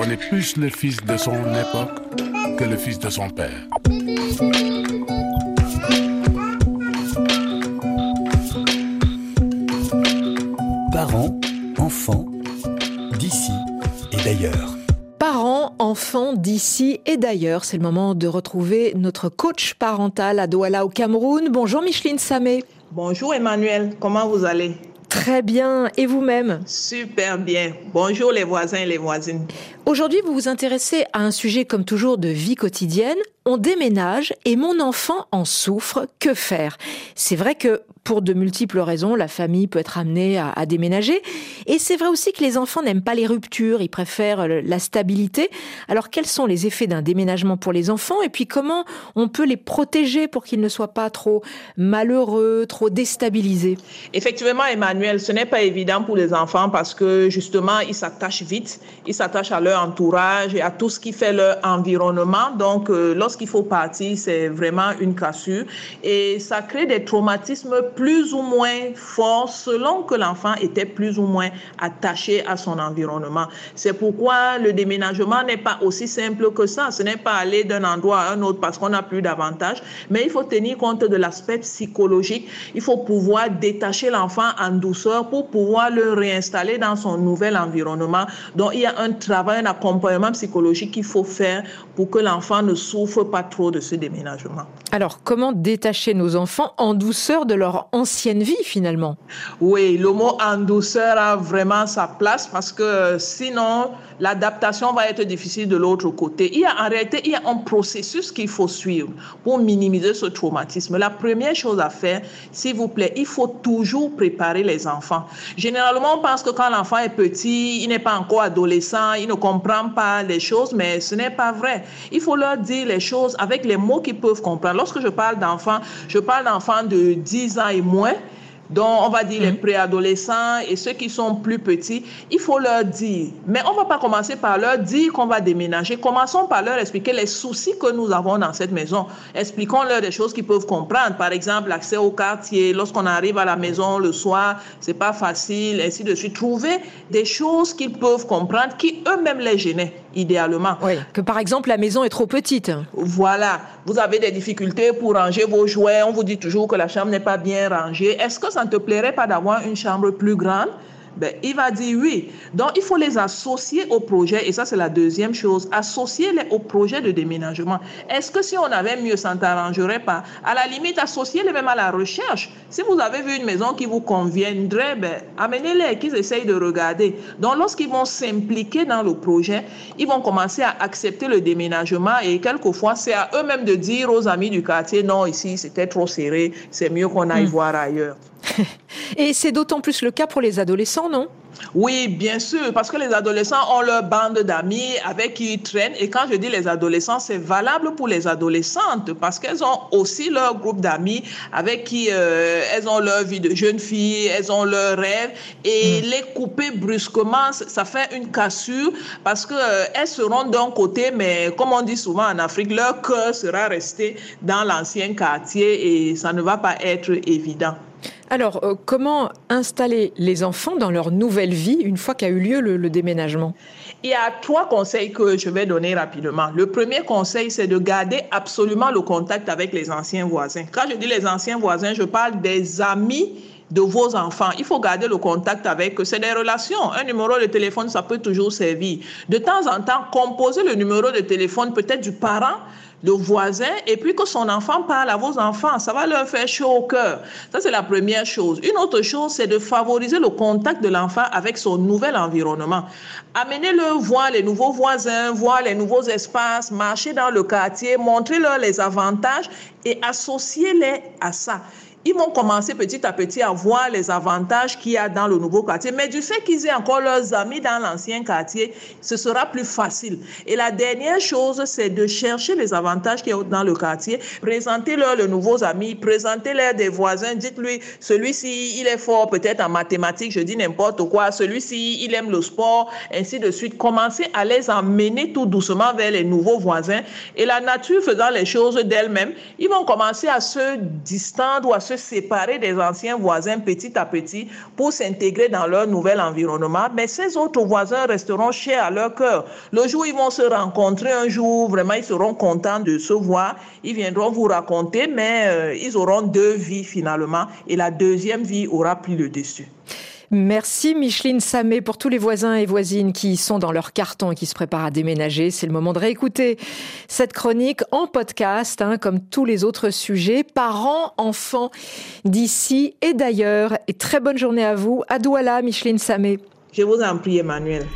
On est plus le fils de son époque que le fils de son père. Parents, enfants, d'ici et d'ailleurs. Parents, enfants d'ici et d'ailleurs, c'est le moment de retrouver notre coach parental à Douala au Cameroun. Bonjour Micheline Samé. Bonjour Emmanuel, comment vous allez? Très bien, et vous-même Super bien. Bonjour les voisins et les voisines. Aujourd'hui, vous vous intéressez à un sujet comme toujours de vie quotidienne. On déménage et mon enfant en souffre. Que faire? C'est vrai que pour de multiples raisons, la famille peut être amenée à, déménager. Et c'est vrai aussi que les enfants n'aiment pas les ruptures, ils préfèrent la stabilité. Alors quels sont les effets d'un déménagement pour les enfants? Et puis comment on peut les protéger pour qu'ils ne soient pas trop malheureux, trop déstabilisés? Effectivement, Emmanuel, ce n'est pas évident pour les enfants parce que justement, ils s'attachent vite, ils s'attachent à leur entourage et à tout ce qui fait leur environnement. Donc, euh, lorsqu'il faut partir, c'est vraiment une cassure. Et ça crée des traumatismes plus ou moins forts selon que l'enfant était plus ou moins attaché à son environnement. C'est pourquoi le déménagement n'est pas aussi simple que ça. Ce n'est pas aller d'un endroit à un autre parce qu'on n'a plus d'avantages, mais il faut tenir compte de l'aspect psychologique. Il faut pouvoir détacher l'enfant en douceur pour pouvoir le réinstaller dans son nouvel environnement. Donc, il y a un travail, accompagnement psychologique qu'il faut faire pour que l'enfant ne souffre pas trop de ce déménagement. Alors, comment détacher nos enfants en douceur de leur ancienne vie finalement? Oui, le mot en douceur a vraiment sa place parce que sinon, l'adaptation va être difficile de l'autre côté. Il y a en réalité, il y a un processus qu'il faut suivre pour minimiser ce traumatisme. La première chose à faire, s'il vous plaît, il faut toujours préparer les enfants. Généralement, on pense que quand l'enfant est petit, il n'est pas encore adolescent, il ne comprend pas les choses, mais ce n'est pas vrai. Il faut leur dire les choses avec les mots qu'ils peuvent comprendre. Lorsque je parle d'enfants, je parle d'enfants de 10 ans et moins donc, on va dire les mm. préadolescents et ceux qui sont plus petits, il faut leur dire. Mais on ne va pas commencer par leur dire qu'on va déménager. Commençons par leur expliquer les soucis que nous avons dans cette maison. Expliquons-leur des choses qu'ils peuvent comprendre. Par exemple, l'accès au quartier. Lorsqu'on arrive à la maison le soir, c'est pas facile, ainsi de suite. Trouver des choses qu'ils peuvent comprendre qui eux-mêmes les gênaient, idéalement. Oui, que par exemple, la maison est trop petite. Voilà. Vous avez des difficultés pour ranger vos jouets. On vous dit toujours que la chambre n'est pas bien rangée. Est-ce que ça ne te plairait pas d'avoir une chambre plus grande ben, il va dire oui. Donc, il faut les associer au projet. Et ça, c'est la deuxième chose. Associer-les au projet de déménagement. Est-ce que si on avait mieux, ça ne t'arrangerait pas? À la limite, associer-les même à la recherche. Si vous avez vu une maison qui vous conviendrait, ben, amenez-les, qu'ils essayent de regarder. Donc, lorsqu'ils vont s'impliquer dans le projet, ils vont commencer à accepter le déménagement. Et quelquefois, c'est à eux-mêmes de dire aux amis du quartier, non, ici, c'était trop serré, c'est mieux qu'on aille hmm. voir ailleurs. Et c'est d'autant plus le cas pour les adolescents, non? Oui, bien sûr, parce que les adolescents ont leur bande d'amis avec qui ils traînent. Et quand je dis les adolescents, c'est valable pour les adolescentes parce qu'elles ont aussi leur groupe d'amis avec qui euh, elles ont leur vie de jeune fille, elles ont leurs rêves. Et hmm. les couper brusquement, ça fait une cassure parce qu'elles euh, seront d'un côté, mais comme on dit souvent en Afrique, leur cœur sera resté dans l'ancien quartier et ça ne va pas être évident. Alors, euh, comment installer les enfants dans leur nouvelle vie une fois qu'a eu lieu le, déménagement? Il y a trois conseils que je vais donner rapidement. Le premier conseil, c'est de garder absolument le contact avec les anciens voisins. Quand je dis les anciens voisins, je parle des amis de vos enfants. Il faut garder le contact avec eux. C'est des relations. Un numéro de téléphone, ça peut toujours servir. De temps en temps, composer le numéro de téléphone peut-être du parent le voisin et puis que son enfant parle à vos enfants. Ça va leur faire chaud au cœur. Ça, c'est la première chose. Une autre chose, c'est de favoriser le contact de l'enfant avec son nouvel environnement. Amenez-le voir les nouveaux voisins, voir les nouveaux espaces, marcher dans le quartier, montrez-leur les avantages et associez-les à ça ils vont commencer petit à petit à voir les avantages qu'il y a dans le nouveau quartier. Mais du fait qu'ils aient encore leurs amis dans l'ancien quartier, ce sera plus facile. Et la dernière chose, c'est de chercher les avantages qu'il y a dans le quartier. Présentez-leur les nouveaux amis, présentez-leur des voisins. Dites-lui, celui-ci, il est fort peut-être en mathématiques, je dis n'importe quoi. Celui-ci, il aime le sport, ainsi de suite. Commencez à les emmener tout doucement vers les nouveaux voisins. Et la nature faisant les choses d'elle-même, ils vont commencer à se distendre ou à se séparer des anciens voisins petit à petit pour s'intégrer dans leur nouvel environnement, mais ces autres voisins resteront chers à leur cœur. Le jour où ils vont se rencontrer, un jour, vraiment, ils seront contents de se voir. Ils viendront vous raconter, mais euh, ils auront deux vies finalement, et la deuxième vie aura pris le dessus. Merci Micheline Samé pour tous les voisins et voisines qui sont dans leur carton et qui se préparent à déménager. C'est le moment de réécouter cette chronique en podcast, hein, comme tous les autres sujets, parents, enfants d'ici et d'ailleurs. Et très bonne journée à vous. À Douala, Micheline Samé. Je vous en prie, Emmanuel.